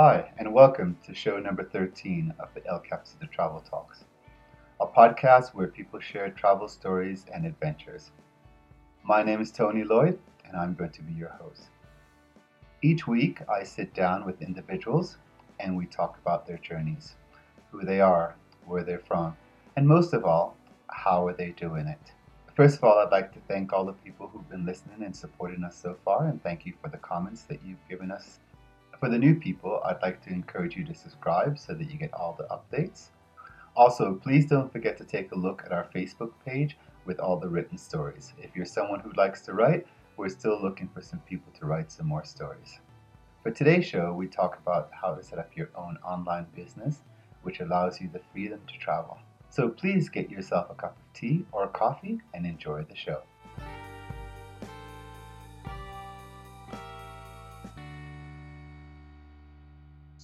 Hi, and welcome to show number 13 of the El Cafecito Travel Talks, a podcast where people share travel stories and adventures. My name is Tony Lloyd, and I'm going to be your host. Each week, I sit down with individuals and we talk about their journeys, who they are, where they're from, and most of all, how are they doing it. First of all, I'd like to thank all the people who've been listening and supporting us so far, and thank you for the comments that you've given us for the new people, I'd like to encourage you to subscribe so that you get all the updates. Also, please don't forget to take a look at our Facebook page with all the written stories. If you're someone who likes to write, we're still looking for some people to write some more stories. For today's show, we talk about how to set up your own online business, which allows you the freedom to travel. So please get yourself a cup of tea or coffee and enjoy the show.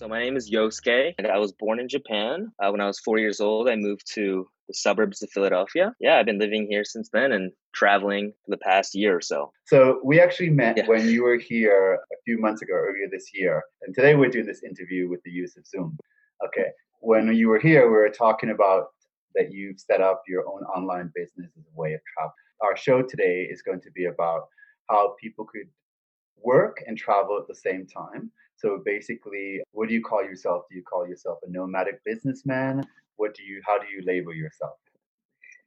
So my name is Yohsuke, and I was born in Japan. Uh, when I was four years old, I moved to the suburbs of Philadelphia. Yeah, I've been living here since then and traveling for the past year or so. So we actually met yeah. when you were here a few months ago, earlier this year, and today we're doing this interview with the use of Zoom. Okay, when you were here, we were talking about that you've set up your own online business as a way of travel. Our show today is going to be about how people could work and travel at the same time. So basically, what do you call yourself? Do you call yourself a nomadic businessman? What do you how do you label yourself?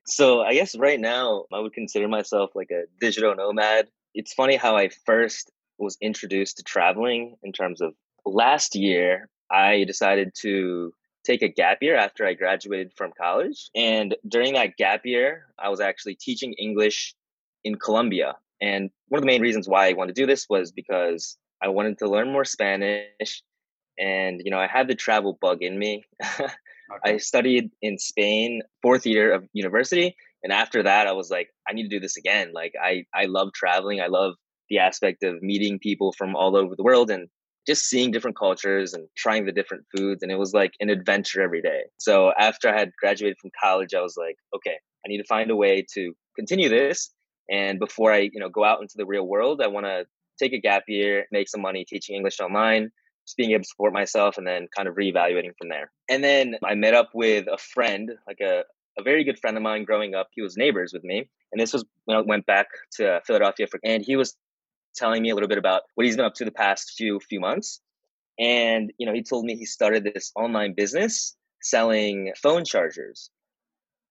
So I guess right now I would consider myself like a digital nomad. It's funny how I first was introduced to traveling in terms of last year I decided to take a gap year after I graduated from college. And during that gap year, I was actually teaching English in Colombia. And one of the main reasons why I wanted to do this was because I wanted to learn more Spanish, and you know I had the travel bug in me. okay. I studied in Spain fourth year of university, and after that, I was like, I need to do this again. Like I I love traveling. I love the aspect of meeting people from all over the world and just seeing different cultures and trying the different foods and it was like an adventure every day so after i had graduated from college i was like okay i need to find a way to continue this and before i you know go out into the real world i want to take a gap year, make some money teaching English online, just being able to support myself and then kind of reevaluating from there. And then I met up with a friend, like a, a very good friend of mine growing up. He was neighbors with me. And this was when I went back to Philadelphia for, and he was telling me a little bit about what he's been up to the past few few months. And, you know, he told me he started this online business selling phone chargers.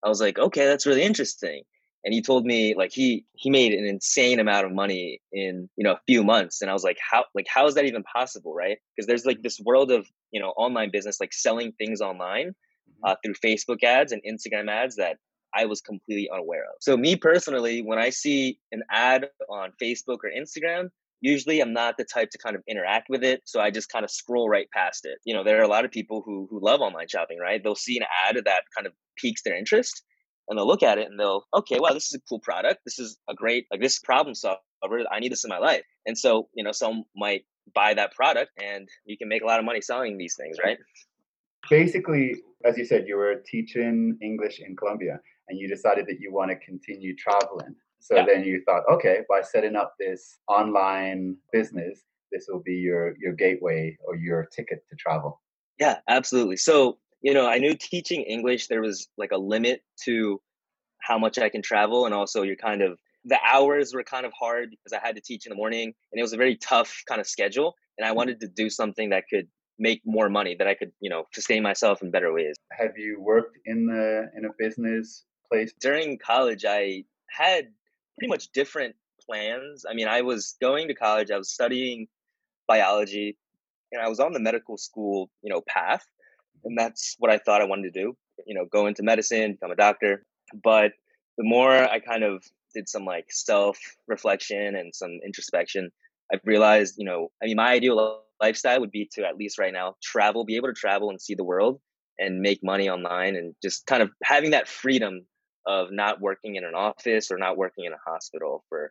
I was like, okay, that's really interesting and he told me like he he made an insane amount of money in you know a few months and i was like how like how is that even possible right? Because there's like this world of you know online business like selling things online mm-hmm. uh, through facebook ads and instagram ads that i was completely unaware of. So me personally when i see an ad on facebook or instagram usually i'm not the type to kind of interact with it so i just kind of scroll right past it. You know there are a lot of people who who love online shopping right? They'll see an ad that kind of piques their interest and they'll look at it and they'll okay wow this is a cool product. This is a great like this problem solver. I need this in my life. And so you know some might buy that product and you can make a lot of money selling these things right? Basically as you said you were teaching english in colombia and you decided that you want to continue traveling. So yeah. then you thought okay by setting up this online business this will be your your gateway or your ticket to travel. Yeah absolutely. So you know, I knew teaching English, there was like a limit to how much I can travel. And also, you're kind of, the hours were kind of hard because I had to teach in the morning and it was a very tough kind of schedule. And I hmm. wanted to do something that could make more money, that I could, you know, sustain myself in better ways. Have you worked in the, in a business place? During college, I had pretty much different plans. I mean, I was going to college, I was studying biology, and I was on the medical school, you know, path and that's what I thought I wanted to do. You know, go into medicine, become a doctor. But the more I kind of did some like self reflection and some introspection, I've realized, you know, I mean, my ideal lifestyle would be to at least right now travel, be able to travel and see the world and make money online and just kind of having that freedom of not working in an office or not working in a hospital for a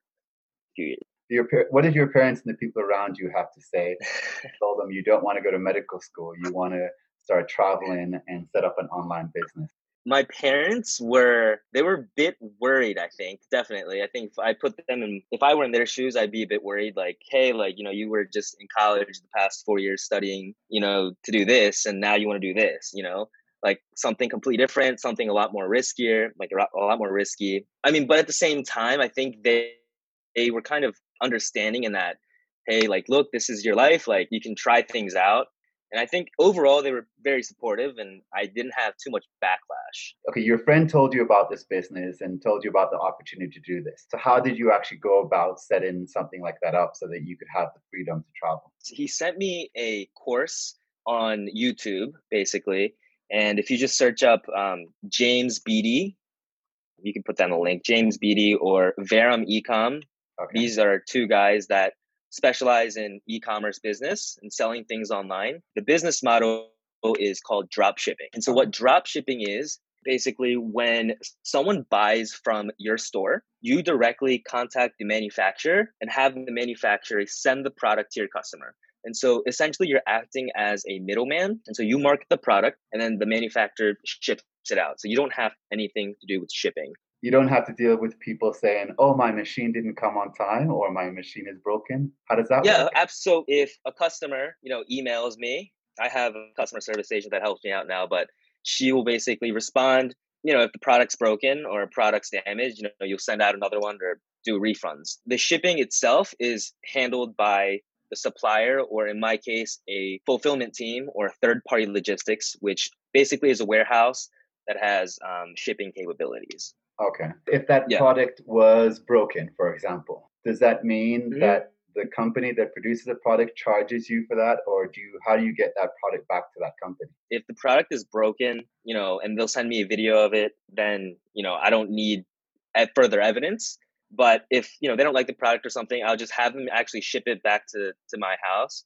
few years. Your, what did your parents and the people around you have to say? told them you don't want to go to medical school, you want to start traveling and set up an online business? my parents were they were a bit worried i think definitely. I think if i put them in if i were in their shoes i'd be a bit worried like hey like you know you were just in college the past four years studying you know to do this and now you want to do this you know? Like something completely different something a lot more riskier like a lot more risky. I mean but at the same time i think they they were kind of understanding in that hey like look this is your life like you can try things out and I think overall they were very supportive and I didn't have too much backlash. Okay, your friend told you about this business and told you about the opportunity to do this. So how did you actually go about setting something like that up so that you could have the freedom to travel? He sent me a course on YouTube basically. And if you just search up um, James Beattie, you can put down the link, James Beattie or Verum Ecom. Okay. These are two guys that specialize in e-commerce business and selling things online. The business model is called drop shipping. And so what drop shipping is basically when someone buys from your store, you directly contact the manufacturer and have the manufacturer send the product to your customer. And so essentially you're acting as a middleman. And so you market the product and then the manufacturer ships it out. So you don't have anything to do with shipping you don't have to deal with people saying, "Oh, my machine didn't come on time" or "My machine is broken." How does that yeah, work? Yeah, so if a customer, you know, emails me, I have a customer service agent that helps me out now, but she will basically respond. You know, if the product's broken or a product's damaged, you know, you'll send out another one or do refunds. The shipping itself is handled by the supplier, or in my case, a fulfillment team or third party logistics, which basically is a warehouse that has um, shipping capabilities. Okay. If that yeah. product was broken, for example, does that mean mm-hmm. that the company that produces the product charges you for that or do you how do you get that product back to that company if the product is broken you know and they'll send me a video of it then you know i don't need further evidence but if you know they don't like the product or something i'll just have them actually ship it back to to my house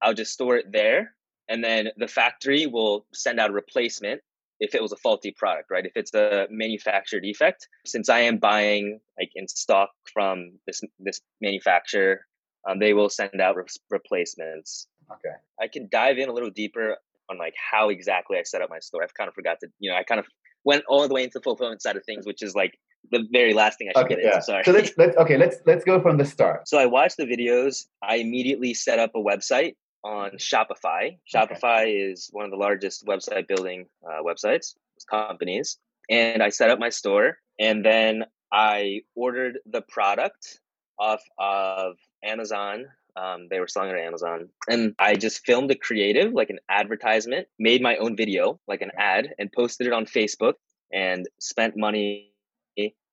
i'll just store it there and then the factory will send out a replacement if it was a faulty product, right? If it's a manufacturer defect, since I am buying like in stock from this this manufacturer, um, they will send out re- replacements. Okay. I can dive in a little deeper on like how exactly I set up my store. I've kind of forgot to, you know, I kind of went all the way into the fulfillment side of things, which is like the very last thing I should okay, get yeah. into. Sorry. So let's let's okay, let's let's go from the start. So I watched the videos. I immediately set up a website on Shopify. Shopify okay. is one of the largest website building uh, websites companies, and I set up my store, and then I ordered the product off of Amazon. Um, they were selling it on Amazon, and I just filmed a creative, like an advertisement, made my own video, like an ad, and posted it on Facebook, and spent money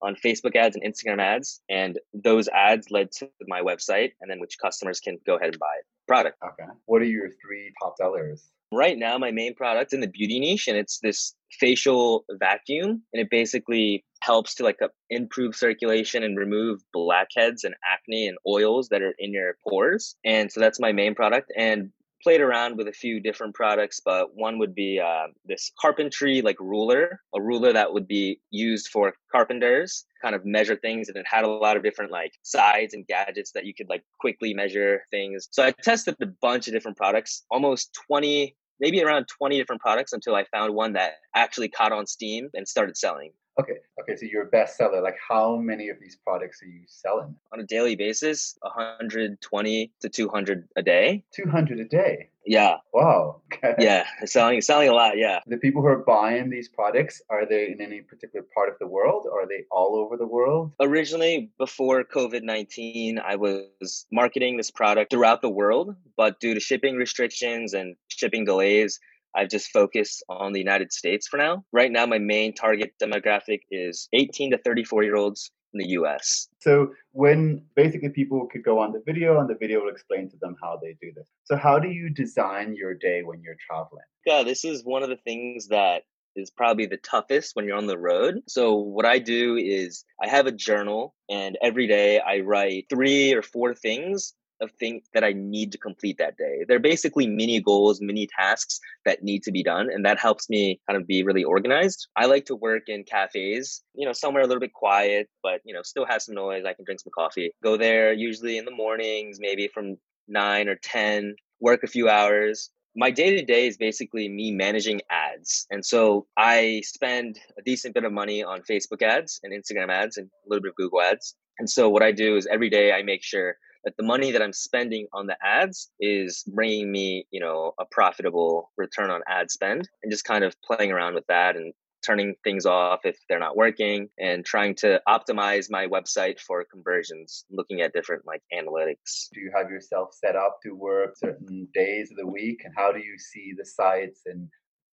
on Facebook ads and Instagram ads. And those ads led to my website, and then which customers can go ahead and buy it product. Okay. What are your three top sellers? Right now, my main product in the beauty niche, and it's this facial vacuum, and it basically helps to like uh, improve circulation and remove blackheads and acne and oils that are in your pores. And so that's my main product. And played around with a few different products, but one would be uh, this carpentry like ruler, a ruler that would be used for carpenters, kind of measure things, and it had a lot of different like sides and gadgets that you could like quickly measure things. So I tested a bunch of different products, almost 20 maybe around 20 different products until I found one that actually caught on Steam and started selling. Okay. Okay. So you're a bestseller. Like, how many of these products are you selling on a daily basis? 120 to 200 a day. 200 a day. Yeah. Wow. Okay. Yeah, selling selling a lot. Yeah. The people who are buying these products are they in any particular part of the world? Or are they all over the world? Originally, before COVID nineteen, I was marketing this product throughout the world, but due to shipping restrictions and shipping delays, I've just focused on the United States for now. Right now, my main target demographic is 18 to 34 year olds in the US. So, when basically people could go on the video and the video will explain to them how they do this. So, how do you design your day when you're traveling? Yeah, this is one of the things that is probably the toughest when you're on the road. So, what I do is I have a journal, and every day I write three or four things of things that I need to complete that day. They're basically mini goals, mini tasks that need to be done. And that helps me kind of be really organized. I like to work in cafes, you know, somewhere a little bit quiet, but, you know, still has some noise. I can drink some coffee. Go there usually in the mornings, maybe from nine or 10, work a few hours, my day to day is basically me managing ads. And so I spend a decent bit of money on Facebook ads and Instagram ads and a little bit of Google ads. And so what I do is every day I make sure that the money that I'm spending on the ads is bringing me, you know, a profitable return on ad spend and just kind of playing around with that and turning things off if they're not working and trying to optimize my website for conversions looking at different like analytics. Do you have yourself set up to work certain days of the week? And how do you see the sites and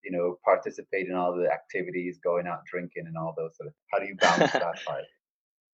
you know participate in all the activities going out drinking and all those sort of how do you balance that part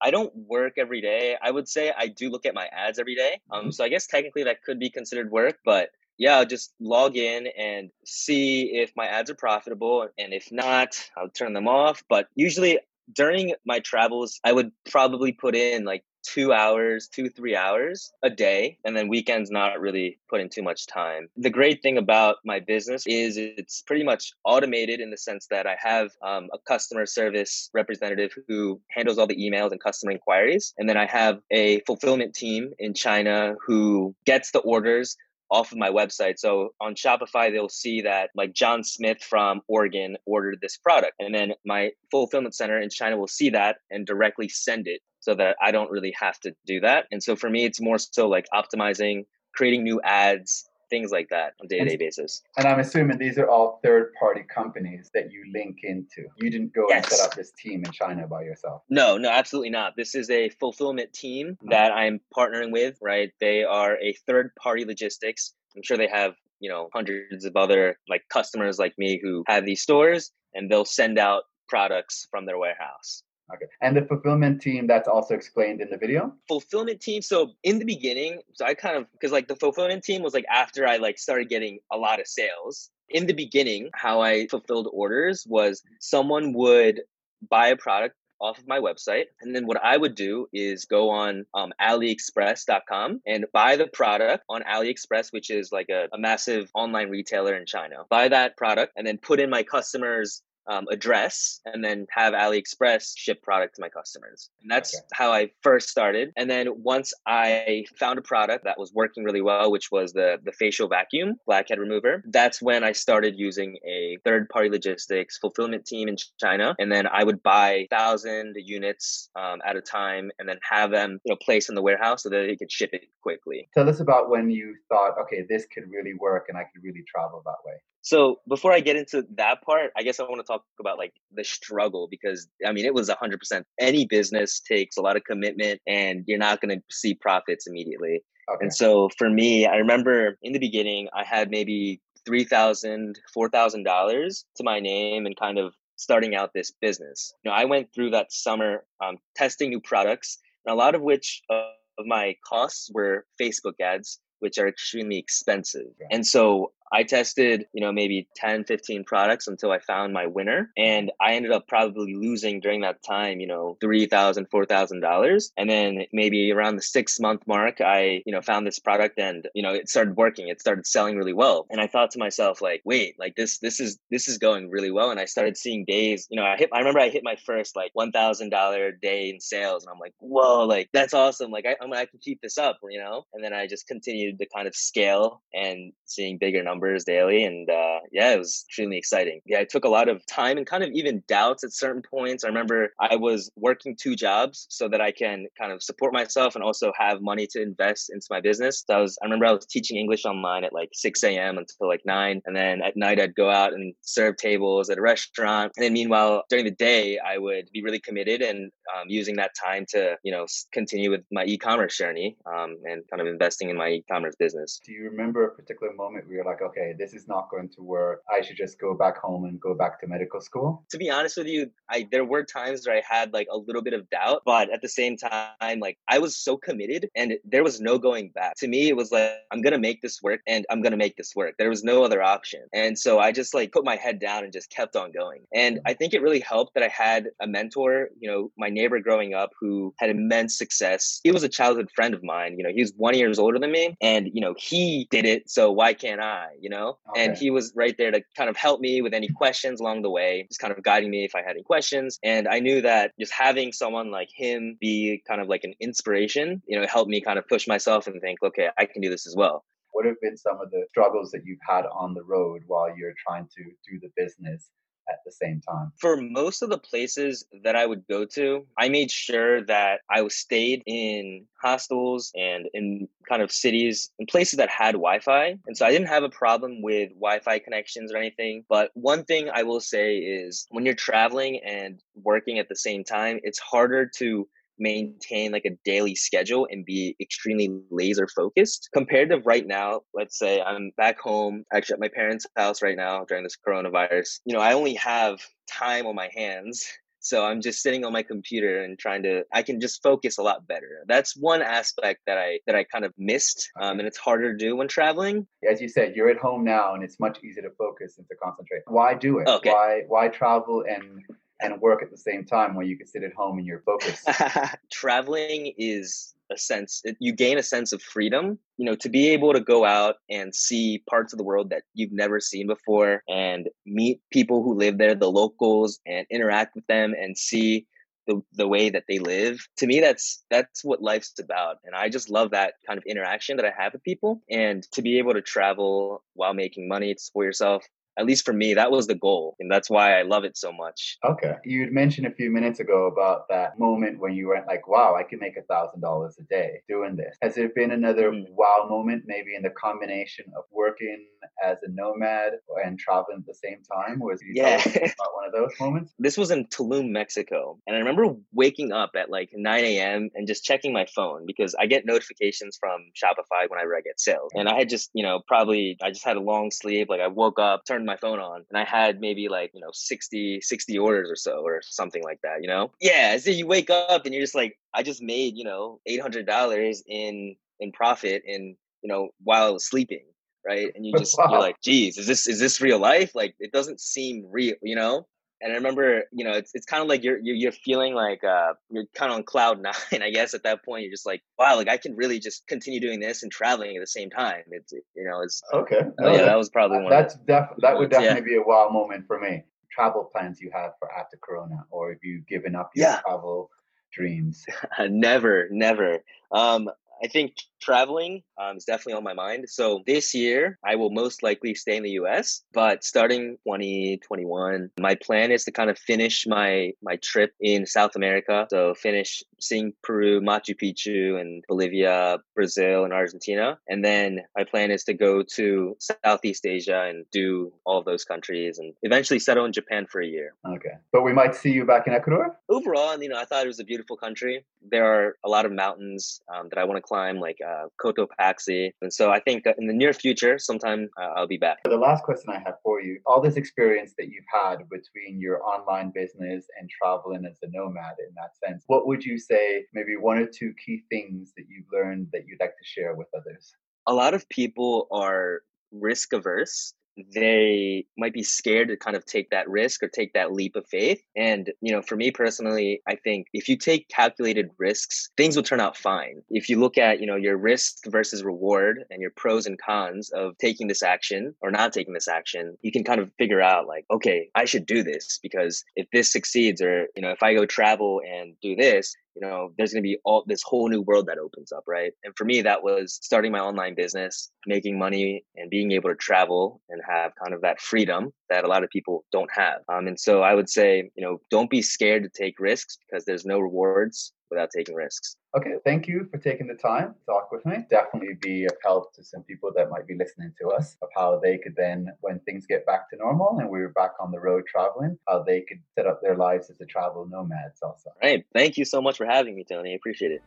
I don't work every day. I would say I do look at my ads every day. Um, mm-hmm. so I guess technically that could be considered work, but yeah, I'll just log in and see if my ads are profitable. And if not, I'll turn them off. But usually during my travels, I would probably put in like two hours, two, three hours a day. And then weekends, not really putting too much time. The great thing about my business is it's pretty much automated in the sense that I have um, a customer service representative who handles all the emails and customer inquiries. And then I have a fulfillment team in China who gets the orders off of my website. So on Shopify, they'll see that like John Smith from Oregon ordered this product. And then my fulfillment center in China will see that and directly send it so that I don't really have to do that. And so for me, it's more so like optimizing, creating new ads, things like that on a day-to-day basis. And I'm assuming these are all third-party companies that you link into. You didn't go yes. and set up this team in China by yourself. No, no, absolutely not. This is a fulfillment team that I'm partnering with, right? They are a third-party logistics. I'm sure they have, you know, hundreds of other like customers like me who have these stores and they'll send out products from their warehouse. Okay. And the fulfillment team that's also explained in the video? Fulfillment team. So in the beginning, so I kind of because like the fulfillment team was like after I like started getting a lot of sales. In the beginning, how I fulfilled orders was someone would buy a product off of my website. And then what I would do is go on um, AliExpress.com and buy the product on AliExpress, which is like a, a massive online retailer in China. Buy that product and then put in my customers' um, address and then have AliExpress ship product to my customers. And that's okay. how I first started. And then once I found a product that was working really well, which was the, the facial vacuum blackhead remover, that's when I started using a third party logistics fulfillment team in China. And then I would buy thousand units um, at a time and then have them you know placed in the warehouse so that they could ship it quickly. Tell us about when you thought, okay, this could really work and I could really travel that way. So before I get into that part, I guess I want to talk about like the struggle because I mean it was 100%. Any business takes a lot of commitment and you're not going to see profits immediately. Okay. And so for me, I remember in the beginning I had maybe $3,000, $4,000 to my name and kind of starting out this business. You know, I went through that summer um, testing new products and a lot of which uh, of my costs were Facebook ads which are extremely expensive. And so I tested, you know, maybe 10, 15 products until I found my winner. And I ended up probably losing during that time, you know, $3,000, $4,000. And then maybe around the six month mark, I, you know, found this product and, you know, it started working. It started selling really well. And I thought to myself, like, wait, like this, this is, this is going really well. And I started seeing days, you know, I hit, I remember I hit my first like $1,000 day in sales. And I'm like, whoa, like that's awesome. Like I, I'm, I can keep this up, you know? And then I just continued to kind of scale and seeing bigger numbers numbers daily. And uh, yeah, it was extremely exciting. Yeah, it took a lot of time and kind of even doubts at certain points. I remember I was working two jobs so that I can kind of support myself and also have money to invest into my business. So I was, I remember I was teaching English online at like 6 a.m. until like 9. And then at night, I'd go out and serve tables at a restaurant. And then meanwhile, during the day, I would be really committed and um, using that time to, you know, continue with my e-commerce journey um, and kind of investing in my e-commerce business. Do you remember a particular moment where you're like, okay, this is not going to work. I should just go back home and go back to medical school? To be honest with you, I there were times where I had like a little bit of doubt, but at the same time, like I was so committed and there was no going back. To me, it was like I'm gonna make this work and I'm gonna make this work. There was no other option. And so I just like put my head down and just kept on going. And I think it really helped that I had a mentor, you know, my neighbor growing up who had immense success. He was a childhood friend of mine. You know, he was one years older than me and you know, he did it, so why can't I? You know? Okay. And he was right there to kind of help me with any questions along the way, just kind of guiding me if I had any questions. And I knew that just having someone like him be kind of like an inspiration, you know, helped me kind of push myself and think, okay, I can do this as well. What have been some of the struggles that you've had on the road while you're trying to do the business at the same time? For most of the places that I would go to, I made sure that I stayed in hostels and in kind of cities and places that had Wi-Fi. And so I didn't have a problem with Wi-Fi connections or anything. But one thing I will say is when you're traveling and working at the same time, it's harder to maintain like a daily schedule and be extremely laser focused. Compared to right now let's say i'm back home actually at my parents house right now during this coronavirus you know i only have time on my hands. So i'm just sitting on my computer and trying to i can just focus a lot better. That's one aspect that i that i kind of missed um, and it's harder to do when traveling. As you said you're at home now and it's much easier to focus and to concentrate. Why do it? Okay. why why travel and and work at the same time where you can sit at home and you're focused. Traveling is a sense you gain a sense of freedom you know to be able to go out and see parts of the world that you've never seen before and meet people who live there the locals and interact with them and see the, the way that they live to me that's that's what life's about and i just love that kind of interaction that i have with people and to be able to travel while making money to support yourself at least for me, that was the goal. And that's why I love it so much. Okay. You had mentioned a few minutes ago about that moment when you went like, wow, I can make a thousand dollars a day doing this. Has there been another mm. wow moment, maybe in the combination of working as a nomad and traveling at the same time? Was you yeah. about one of those moments? This was in Tulum, Mexico. And I remember waking up at like 9 a.m. and just checking my phone because I get notifications from Shopify whenever I get sales. And I had just, you know, probably, I just had a long sleep. Like I woke up, turned turned my phone on and I had maybe like, you know, 60, 60 orders or so or something like that, you know? Yeah. So you wake up and you're just like, I just made, you know, $800 in, in profit in, you know, while I was sleeping. Right. And you just, wow. you're like, geez, is this, is this real life? Like, it doesn't seem real, you know? And I remember, you know, it's it's kind of like you're you're, you're feeling like uh, you're kind of on cloud nine, I guess. At that point, you're just like, wow, like I can really just continue doing this and traveling at the same time. It's you know, it's okay. Oh, yeah, that was probably one. That's def- that would definitely yeah. be a wow moment for me. Travel plans you have for after Corona, or have you given up your yeah. travel dreams? never, never. Um, I think traveling um, is definitely on my mind. So this year, I will most likely stay in the US, but starting 2021, my plan is to kind of finish my my trip in South America. So finish seeing Peru, Machu Picchu, and Bolivia, Brazil, and Argentina. And then my plan is to go to Southeast Asia and do all of those countries and eventually settle in Japan for a year. Okay. But we might see you back in Ecuador? Overall, you know, I thought it was a beautiful country. There are a lot of mountains um, that I want to climb, like uh, Cotopaxi. And so I think in the near future, sometime uh, I'll be back. The last question I have for you all this experience that you've had between your online business and traveling as a nomad in that sense, what would you say, maybe one or two key things that you've learned that you'd like to share with others? A lot of people are risk averse they might be scared to kind of take that risk or take that leap of faith. And, you know, for me personally, I think if you take calculated risks, things will turn out fine. If you look at, you know, your risk versus reward and your pros and cons of taking this action or not taking this action, you can kind of figure out like, okay, I should do this because if this succeeds or, you know, if I go travel and do this, you know there's going to be all this whole new world that opens up right? And for me that was starting my online business making money and being able to travel and have kind of that freedom that a lot of people don't have. Um, and so i would say you know don't be scared to take risks because there's no rewards without taking risks. Okay, thank you for taking the time to talk with me. Definitely be of help to some people that might be listening to us of how they could then, when things get back to normal and we are back on the road traveling, how they could set up their lives as a travel nomads also. All right. Thank you so much for having me, Tony. I appreciate it.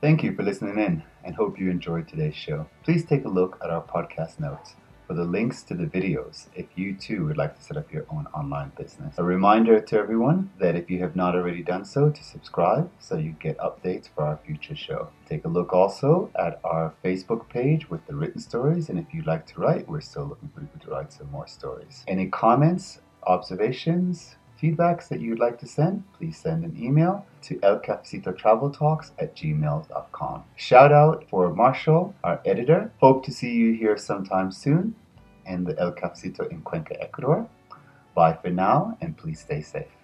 Thank you for listening in and hope you enjoyed today's show. Please take a look at our podcast notes for the links to the videos if you too would like to set up your own online business. A reminder to everyone that if you have not already done so, to subscribe so you get updates for our future show. Take a look also at our Facebook page with the written stories, and if you'd like to write, we're still looking for people to write some more stories. Any comments, observations, feedbacks that you'd like to send, please send an email to elcafecitotraveltalks at gmail.com. Shout out for Marshall, our editor. Hope to see you here sometime soon in the El Cafecito in Cuenca, Ecuador. Bye for now, and please stay safe.